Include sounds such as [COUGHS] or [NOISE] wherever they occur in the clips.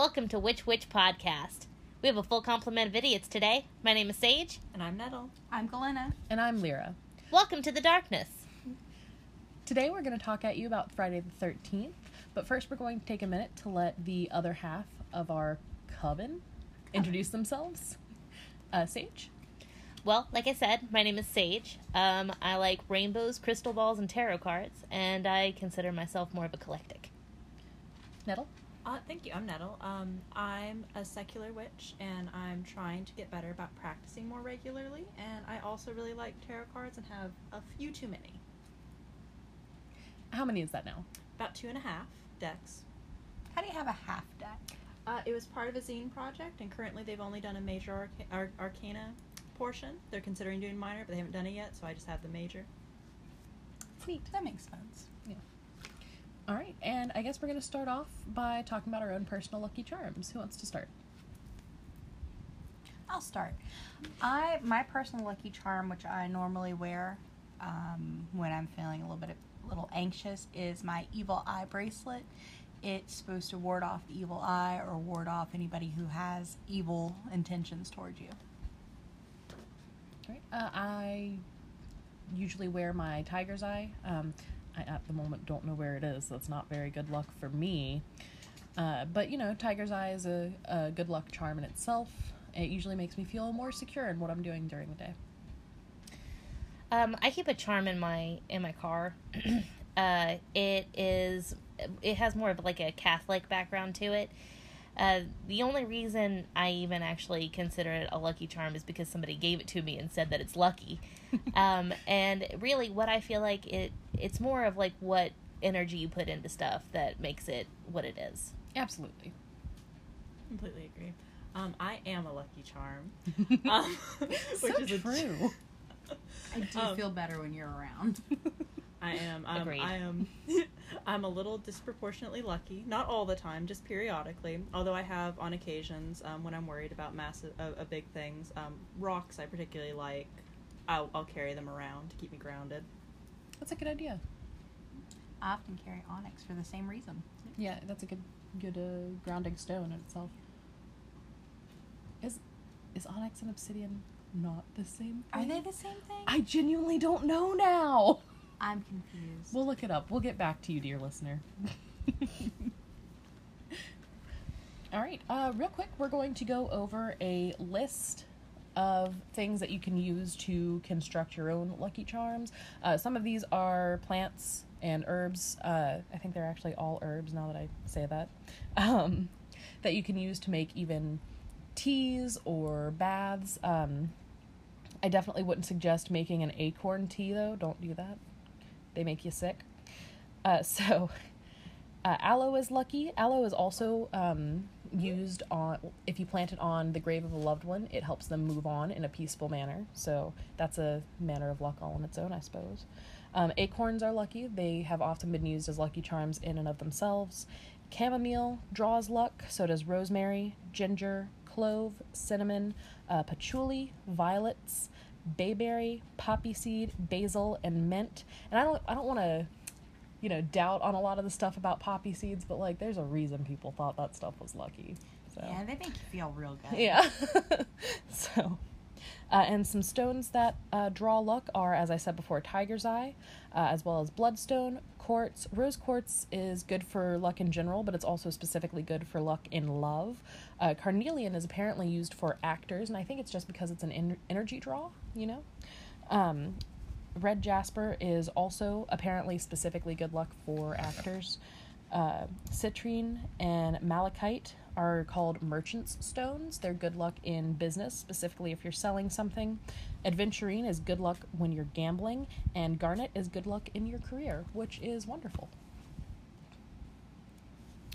welcome to Witch Witch Podcast. We have a full complement of idiots today. My name is Sage. And I'm Nettle. I'm Galena. And I'm Lyra. Welcome to the darkness. Today we're going to talk at you about Friday the 13th, but first we're going to take a minute to let the other half of our coven introduce themselves. Uh, Sage? Well, like I said, my name is Sage. Um, I like rainbows, crystal balls, and tarot cards, and I consider myself more of a eclectic. Nettle? Uh, thank you. I'm Nettle. Um, I'm a secular witch, and I'm trying to get better about practicing more regularly. And I also really like tarot cards and have a few too many. How many is that now? About two and a half decks. How do you have a half deck? Uh, it was part of a zine project, and currently they've only done a major arca- ar- arcana portion. They're considering doing minor, but they haven't done it yet, so I just have the major. Sweet. That makes sense. All right, and I guess we're going to start off by talking about our own personal lucky charms. Who wants to start? I'll start. I my personal lucky charm, which I normally wear um, when I'm feeling a little bit a little anxious, is my evil eye bracelet. It's supposed to ward off the evil eye or ward off anybody who has evil intentions towards you. All right, uh, I usually wear my tiger's eye. Um, I at the moment don't know where it is. That's not very good luck for me. Uh, but you know, tiger's eye is a, a good luck charm in itself. It usually makes me feel more secure in what I'm doing during the day. Um, I keep a charm in my in my car. [CLEARS THROAT] uh, it is it has more of like a Catholic background to it. Uh, the only reason I even actually consider it a lucky charm is because somebody gave it to me and said that it's lucky. [LAUGHS] um, and really, what I feel like it it's more of like what energy you put into stuff that makes it what it is. Absolutely. Completely agree. Um, I am a lucky charm. [LAUGHS] Um, [LAUGHS] so which is true. I do Um, feel better when you're around. I am. Um, Agreed. I am. [LAUGHS] I'm a little disproportionately lucky. Not all the time, just periodically. Although I have, on occasions, um, when I'm worried about massive, uh, uh, big things, um, rocks I particularly like. I'll, I'll carry them around to keep me grounded. That's a good idea. I often carry onyx for the same reason. Yeah, that's a good good uh, grounding stone in itself. Is is onyx and obsidian not the same Are thing? they the same thing? I genuinely don't know now. I'm confused. We'll look it up. We'll get back to you, dear listener. [LAUGHS] All right. Uh, real quick, we're going to go over a list of things that you can use to construct your own lucky charms. Uh, some of these are plants and herbs. Uh, I think they're actually all herbs now that I say that. [LAUGHS] Um, that you can use to make even teas or baths. Um, I definitely wouldn't suggest making an acorn tea, though. Don't do that they make you sick. Uh, [LAUGHS] so, uh, aloe is lucky. Aloe is also um, used on if you plant it on the grave of a loved one. It helps them move on in a peaceful manner. So that's a manner of luck all on its own, I suppose. Um, acorns are lucky. They have often been used as lucky charms in and of themselves. Chamomile draws luck. So does rosemary, ginger, clove, cinnamon, uh, patchouli, violets bayberry, poppy seed, basil, and mint. And I don't I don't want to you know doubt on a lot of the stuff about poppy seeds, but like there's a reason people thought that stuff was lucky. So Yeah, they make you feel real good. yeah. [LAUGHS] so uh, and some stones that uh, draw luck are, as I said before, tiger's eye, uh, as well as bloodstone, quartz. Rose quartz is good for luck in general, but it's also specifically good for luck in love. Uh, carnelian is apparently used for actors, and I think it's just because it's an en- energy draw, you know? Um, red jasper is also apparently specifically good luck for actors. Uh, citrine and malachite are called merchant's stones. They're good luck in business, specifically if you're selling something. Adventurine is good luck when you're gambling, and garnet is good luck in your career, which is wonderful.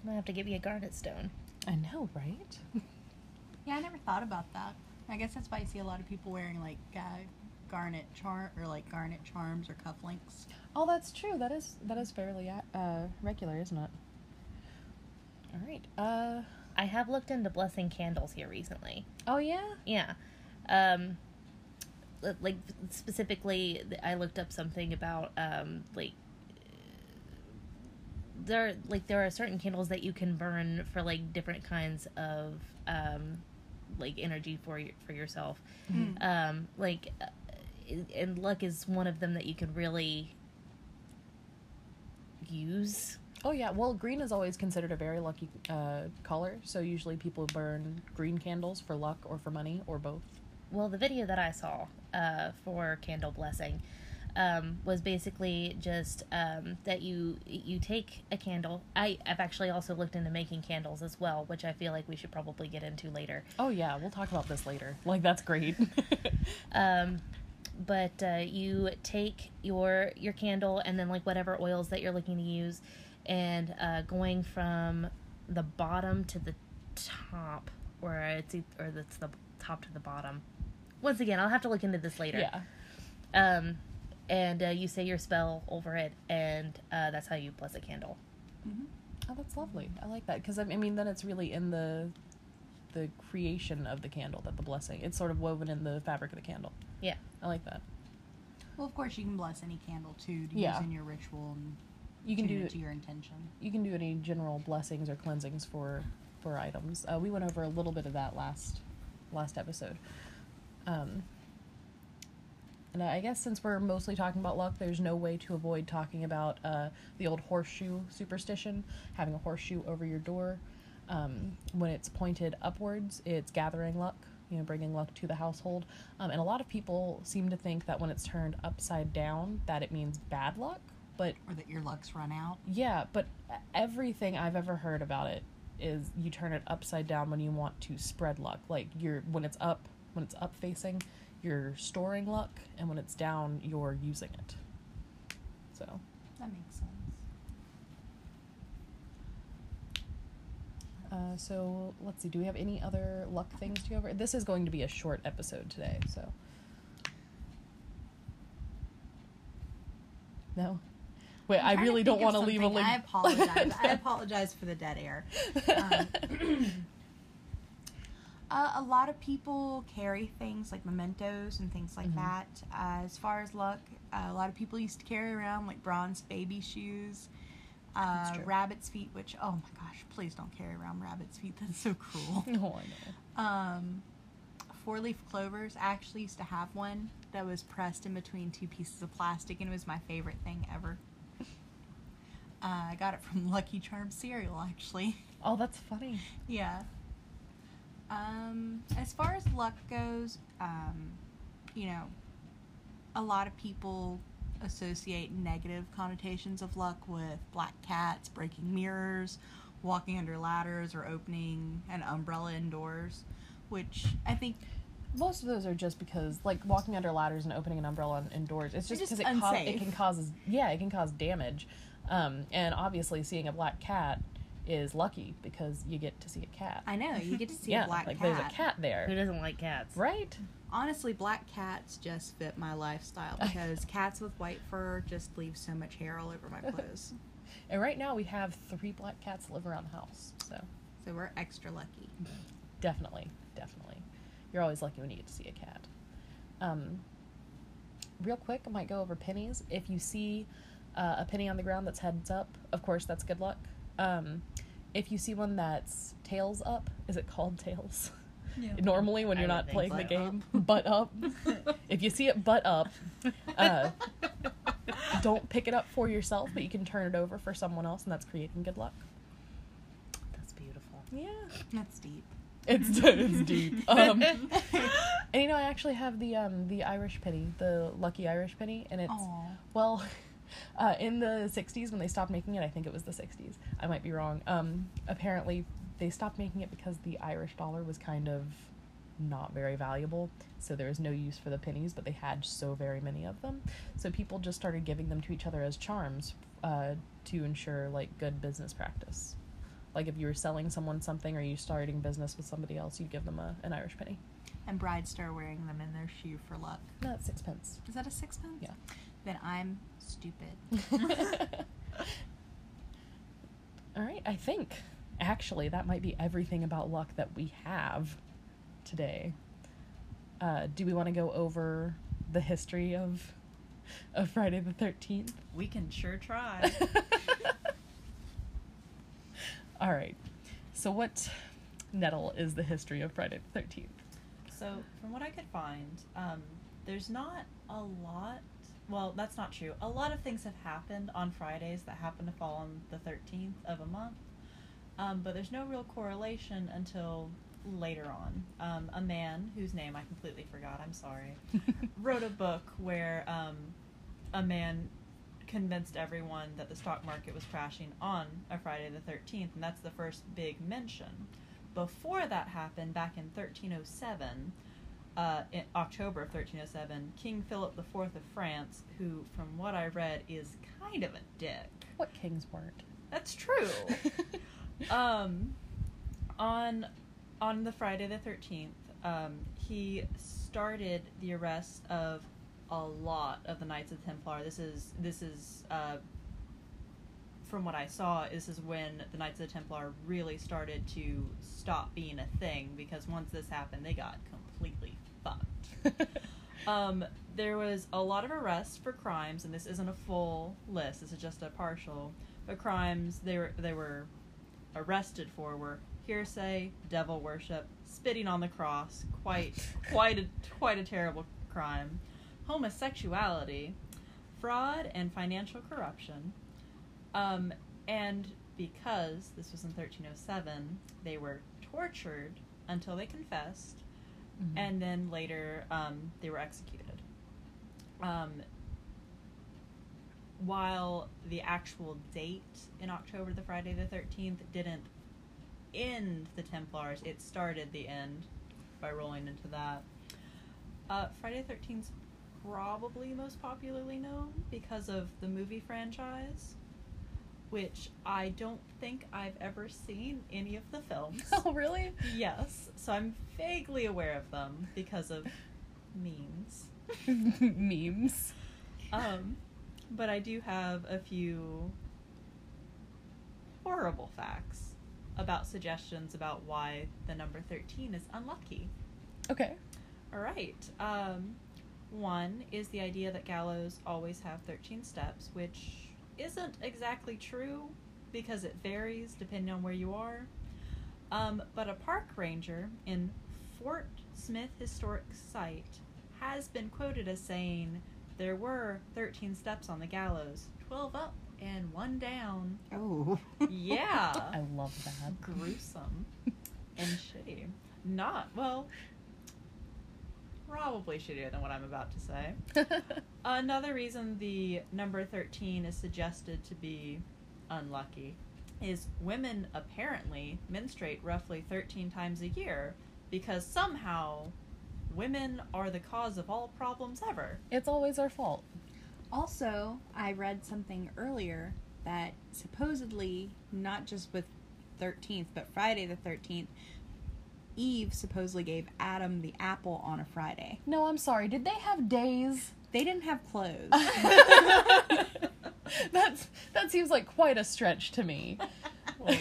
I'm gonna have to give you a garnet stone. I know, right? [LAUGHS] Yeah, I never thought about that. I guess that's why you see a lot of people wearing like uh, garnet char or like garnet charms or cufflinks. Oh, that's true. That is that is fairly uh, regular, isn't it? All right. Uh I have looked into blessing candles here recently. oh yeah. Yeah. Um like specifically I looked up something about um like there like there are certain candles that you can burn for like different kinds of um like energy for y- for yourself. Mm. Um like and luck is one of them that you can really use. Oh yeah, well, green is always considered a very lucky uh, color, so usually people burn green candles for luck or for money or both. well the video that i saw uh, for candle blessing um, was basically just um, that you you take a candle I, i've actually also looked into making candles as well which i feel like we should probably get into later Oh yeah, we'll talk about this later. Like that's great. [LAUGHS] um, but uh, you take your your candle and then like whatever oils that you're looking to use and uh, going from the bottom to the top or it's or it's the top to the bottom once again i'll have to look into this later yeah. um, and uh, you say your spell over it and uh, that's how you bless a candle Oh, that's lovely. I like that because I mean, then it's really in the the creation of the candle that the blessing. It's sort of woven in the fabric of the candle. yeah I like that. Well, of course, you can bless any candle too to Yeah. use in your ritual and You can do it to your intention. you can do any general blessings or cleansings for for items. Uh, we went over a little bit of that last last episode. Um, and I guess since we're mostly talking about luck, there's no way to avoid talking about uh, the old horseshoe superstition, having a horseshoe over your door. Um, when it's pointed upwards, it's gathering luck, you know, bringing luck to the household. Um, and a lot of people seem to think that when it's turned upside down, that it means bad luck. But Or that your luck's run out. yeah, but everything I've ever heard about it is you turn it upside down when you want to spread luck. Like you're when it's up, when it's up facing, you're storing luck, and when it's down, you're using it. So, That makes sense. Uh, so let's see. Do we have any other luck things to go over? This is going to be a short episode today. So, no. Wait, I really don't want to leave a link. I apologize. I [LAUGHS] apologize for the dead air. [COUGHS] Um, [COUGHS] uh, a lot of people carry things like mementos and things like Mhm. that. Uh, as far as luck, uh, a lot of people used to carry around like bronze baby shoes, uh, rabbit's feet. Which oh my gosh, please don't carry around rabbit's feet. [LAUGHS] That's so cruel. [LAUGHS] no, I know. Um, four leaf clovers. I actually used to have one that was pressed in between two pieces of plastic, and it was my favorite thing ever. [LAUGHS] Uh, I got it from Lucky Charms cereal, actually. Oh, that's funny. yeah. Um, as far as luck goes, um, you know, a lot of people associate negative connotations of luck with black cats, breaking mirrors, walking under ladders, or opening an umbrella indoors, which I think Most of those are just because, like, walking under ladders and opening an umbrella indoors. It's just because it, ca- it can cause, yeah, it can cause damage. Um, and obviously, seeing a black cat is lucky because you get to see a cat. I know you get to see [LAUGHS] yeah, a black like cat. there's a cat there. who doesn't like cats right? Honestly, black cats just fit my lifestyle [LAUGHS] because cats with white fur just leave so much hair all over my clothes. [LAUGHS] And right now we have three black cats live around the house, so so we're extra lucky. definitely, definitely, you're always lucky when you get to see a cat. Um, real quick, I might go over pennies. If you see uh, a penny on the ground that's heads up, of course that's good luck. Um, if you see one that's tails up, is it called tails? [LAUGHS] Normally, when I you're not playing the butt game, butt up. [LAUGHS] if you see it butt up, uh, don't pick it up for yourself, but you can turn it over for someone else, and that's creating good luck. that's beautiful Yeah, That's deep. it's [LAUGHS] it's deep. [LAUGHS] Um, and you know, I actually have the um the Irish penny, the lucky Irish penny, and it's Aw. well, uh, in the '60s when they stopped making it, I think it was the '60s. I might be wrong. Um, apparently, they stopped making it because the Irish dollar was kind of not very valuable, so there was no use for the pennies. But they had so very many of them, so people just started giving them to each other as charms uh, to ensure like good business practice. Like if you were selling someone something or you starting business with somebody else, you'd give them a, an Irish penny. And brides start wearing them in their shoe for luck. No, it's sixpence. Is that a sixpence? Yeah. Then I'm stupid. [LAUGHS] [LAUGHS] All right, I think actually that might be everything about luck that we have today. Uh, do we want to go over the history of of Friday the Thirteenth? We can sure try. [LAUGHS] All right. So what nettle is the history of Friday the 13th? So, from what I could find, um, there's not a lot. Well, that's not true. A lot of things have happened on Fridays that happen to fall on the 13th of a month, um, but there's no real correlation until later on. Um, a man whose name I completely forgot, I'm sorry, [LAUGHS] wrote a book where um, a man convinced everyone that the stock market was crashing on a Friday the 13th, and that's the first big mention. Before that happened, back in 1307, uh, in October of 1307, King Philip IV of France, who, from what I read, is kind of a dick. what kings weren't? That's true. [LAUGHS] um, on on the Friday the thirteenth, um, he started the arrest of a lot of the Knights of the Templar. This is this is uh, from what I saw. This is when the Knights of the Templar really started to stop being a thing because once this happened, they got completely fucked. [LAUGHS] Um, there was a lot of arrests for crimes, and this isn't a full list. This is just a partial. But crimes they were they were arrested for were hearsay, devil worship, spitting on the cross, quite quite a quite a terrible crime, homosexuality, fraud, and financial corruption. Um, and because this was in 1307, they were tortured until they confessed Mhm. and then later um, they were executed. Um, while the actual date in October, the Friday the 13th, didn't end the Templars, it started the end by rolling into that. Uh, Friday the 13th is probably most popularly known because of the movie franchise, which I don't think I've ever seen any of the films. [LAUGHS] oh, really? Yes, so I'm vaguely aware of them because of memes. [LAUGHS] Memes. Um, but I do have a few horrible facts about suggestions about why the number 13 is unlucky. Okay. All right. Um, one is the idea that gallows always have 13 steps, which isn't exactly true because it varies depending on where you are. Um, but a park ranger in Fort Smith Historic Site has been quoted as saying there were 13 steps on the gallows, 12 up and one down. Oh. Yeah. [LAUGHS] I love that. Gruesome [LAUGHS] and shitty. Not, well, probably shittier than what I'm about to say. [LAUGHS] Another reason the number 13 is suggested to be unlucky is women apparently menstruate roughly 13 times a year because somehow women are the cause of all problems ever. it's always our fault. Also, I read something earlier that supposedly, not just with 13th, but Friday the 13th, Eve supposedly gave Adam the apple on a Friday. No, I'm sorry. Did they have days? They didn't have clothes. [LAUGHS] That's that seems like quite a stretch to me. [LAUGHS] Oh my gosh.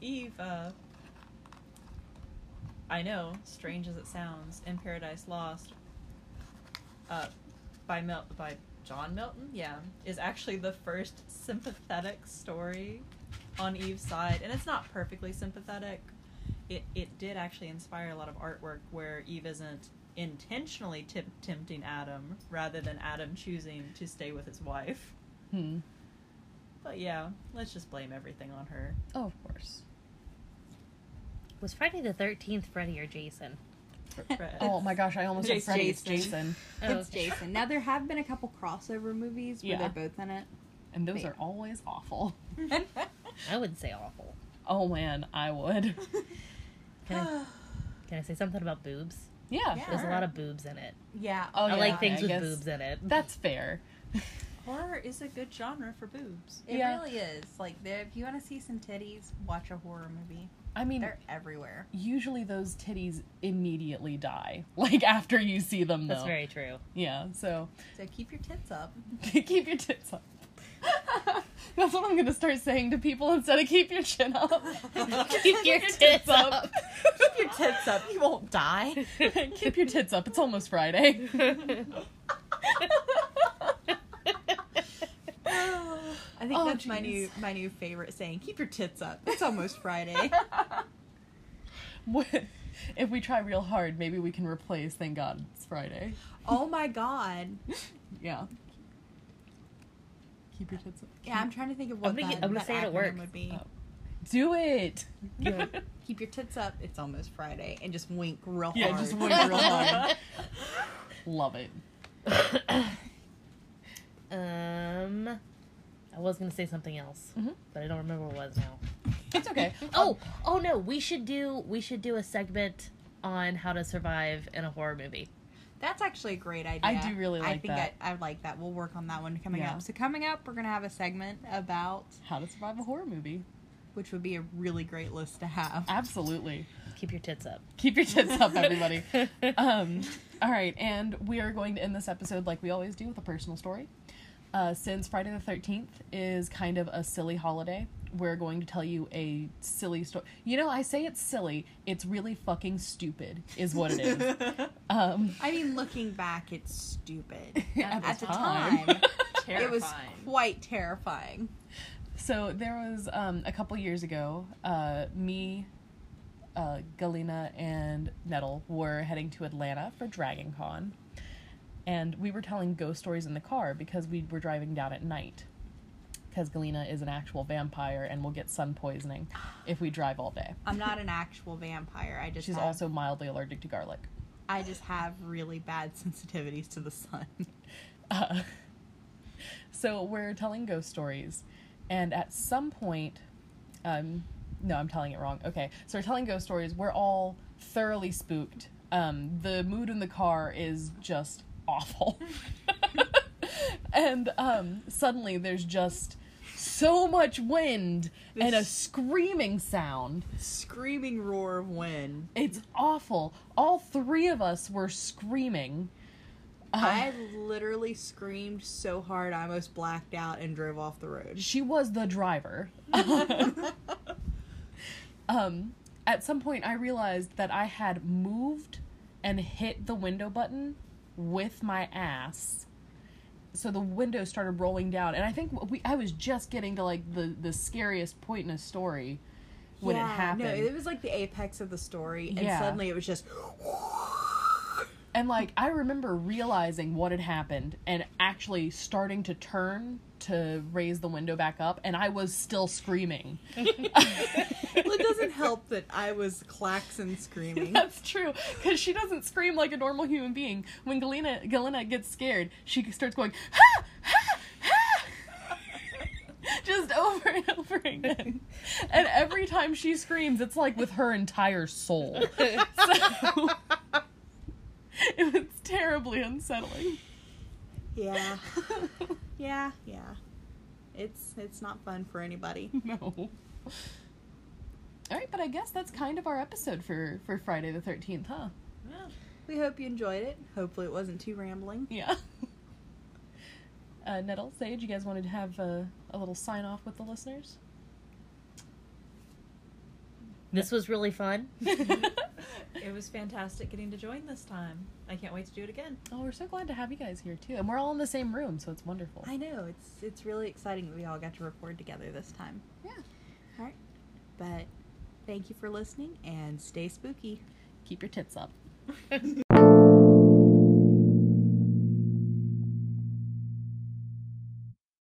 Eve, uh, I know, strange as it sounds, in Paradise Lost, uh, by Mil- by John Milton, yeah, is actually the first sympathetic story on Eve's side, and it's not perfectly sympathetic. It it did actually inspire a lot of artwork where Eve isn't intentionally tip- tempting Adam, rather than Adam choosing to stay with his wife. Hmm. But yeah, let's just blame everything on her. Oh, of course. Was Friday the 13th Freddy or Jason? Fred. Oh my gosh, I almost said It's Freddy. It's Jason. Jason. [LAUGHS] Oh, it's Jason. Now there have been a couple crossover movies where Yeah. they're both in it. And those Yeah. are always awful. I would say awful. Oh man, I would. [LAUGHS] Can I, can I say something about boobs? Yeah. Yeah. There's a lot of boobs in it. yeah. Oh, I yeah, like things I with guess boobs in it. That's fair. [LAUGHS] Horror is a good genre for boobs. It Yeah. really is. Like, there- if you want to see some titties, watch a horror movie. I mean, They're everywhere. usually those titties immediately die, [LAUGHS] like after you see them. Though. That's very true. Yeah. So So keep your tits up. [LAUGHS] keep your tits up. [LAUGHS] That's what I'm gonna start saying to people instead of keep your chin up. Keep your tits up. Keep your tits up. You won't die. keep your tits up. It's almost Friday. I think Oh, that's my new my new favorite saying. Keep your tits up. It's almost [LAUGHS] Friday. What- if we try real hard, maybe we can replace "Thank God It's Friday." oh my god. [LAUGHS] Yeah. Keep your tits up. Yeah, I'm trying to think of what I'm gonna that, I'm gonna that say it at work. would be. Oh. Do it. Yeah. [LAUGHS] Keep your tits up. It's almost Friday, and just wink real Yeah, hard. just wink real hard. Love it. [COUGHS] um, I was gonna say something else, Mhm. but I don't remember what it was now. It's okay. [LAUGHS] Oh, oh no, we should do we should do a segment on how to survive in a horror movie. That's actually a great idea. I do really I like think that. I, I like that. We'll work on that one coming Yeah. up. So coming up, we're gonna have a segment about How to survive a horror movie. which would be a really great list to have. Absolutely. Keep your tits up. Keep your tits up, [LAUGHS] everybody. um, all right, and we are going to end this episode like we always do with a personal story. Uh, since Friday the 13th is kind of a silly holiday, we're going to tell you a silly story. You know, I say it's silly, it's really fucking stupid, is what it is. [LAUGHS] Um, I mean, looking back, it's stupid. [LAUGHS] At At, the the time. time, it was [LAUGHS] quite terrifying. So there was um, a couple years ago, uh, me, uh, Galena, and Nettle were heading to Atlanta for Dragon Con, and we were telling ghost stories in the car because we were driving down at night. Because Galena is an actual vampire and will get sun poisoning if we drive all day. I'm not an actual vampire. I just She's have, also mildly allergic to garlic. I just have really bad sensitivities to the sun. [LAUGHS] Uh, [LAUGHS] so we're telling ghost stories, and at some point, um, no, I'm telling it wrong. Okay, so we're telling ghost stories. We're all thoroughly spooked. Um, the mood in the car is just awful, [LAUGHS] and um, suddenly there's just so much wind and a screaming sound. Screaming roar of wind. It's awful. All three of us were screaming. Uh, I literally screamed so hard I almost blacked out and drove off the road. she was the driver. [LAUGHS] um, at some point, I realized that I had moved and hit the window button with my ass. So the window started rolling down, and I think we, I was just getting to like the the scariest point in a story when it happened. No, it was like the apex of the story, and Yeah. suddenly it was just. [LAUGHS] And like I remember realizing what had happened and actually starting to turn to raise the window back up and I was still screaming. [LAUGHS] well, it doesn't help that I was klaxon screaming. [LAUGHS] That's true cuz she doesn't scream like a normal human being. When Galena Galena gets scared, she starts going ha ha ha [LAUGHS] just over and over again. And every time she screams, it's like with her entire soul. [LAUGHS] So it was terribly unsettling. Yeah, yeah, yeah. It's it's not fun for anybody. No. All right, but I guess that's kind of our episode for for Friday the Thirteenth, huh? Yeah. We hope you enjoyed it. Hopefully, it wasn't too rambling. Yeah. [LAUGHS] Uh, Nettle, Sage, you guys wanted to have a, a little sign off with the listeners? This was really fun. [LAUGHS] [LAUGHS] It was fantastic getting to join this time. I can't wait to do it again. Oh, we're so glad to have you guys here too, and we're all in the same room, so it's wonderful. I know it's it's really exciting that we all got to record together this time. Yeah. All right, but thank you for listening and stay spooky. Keep your tits up. [LAUGHS]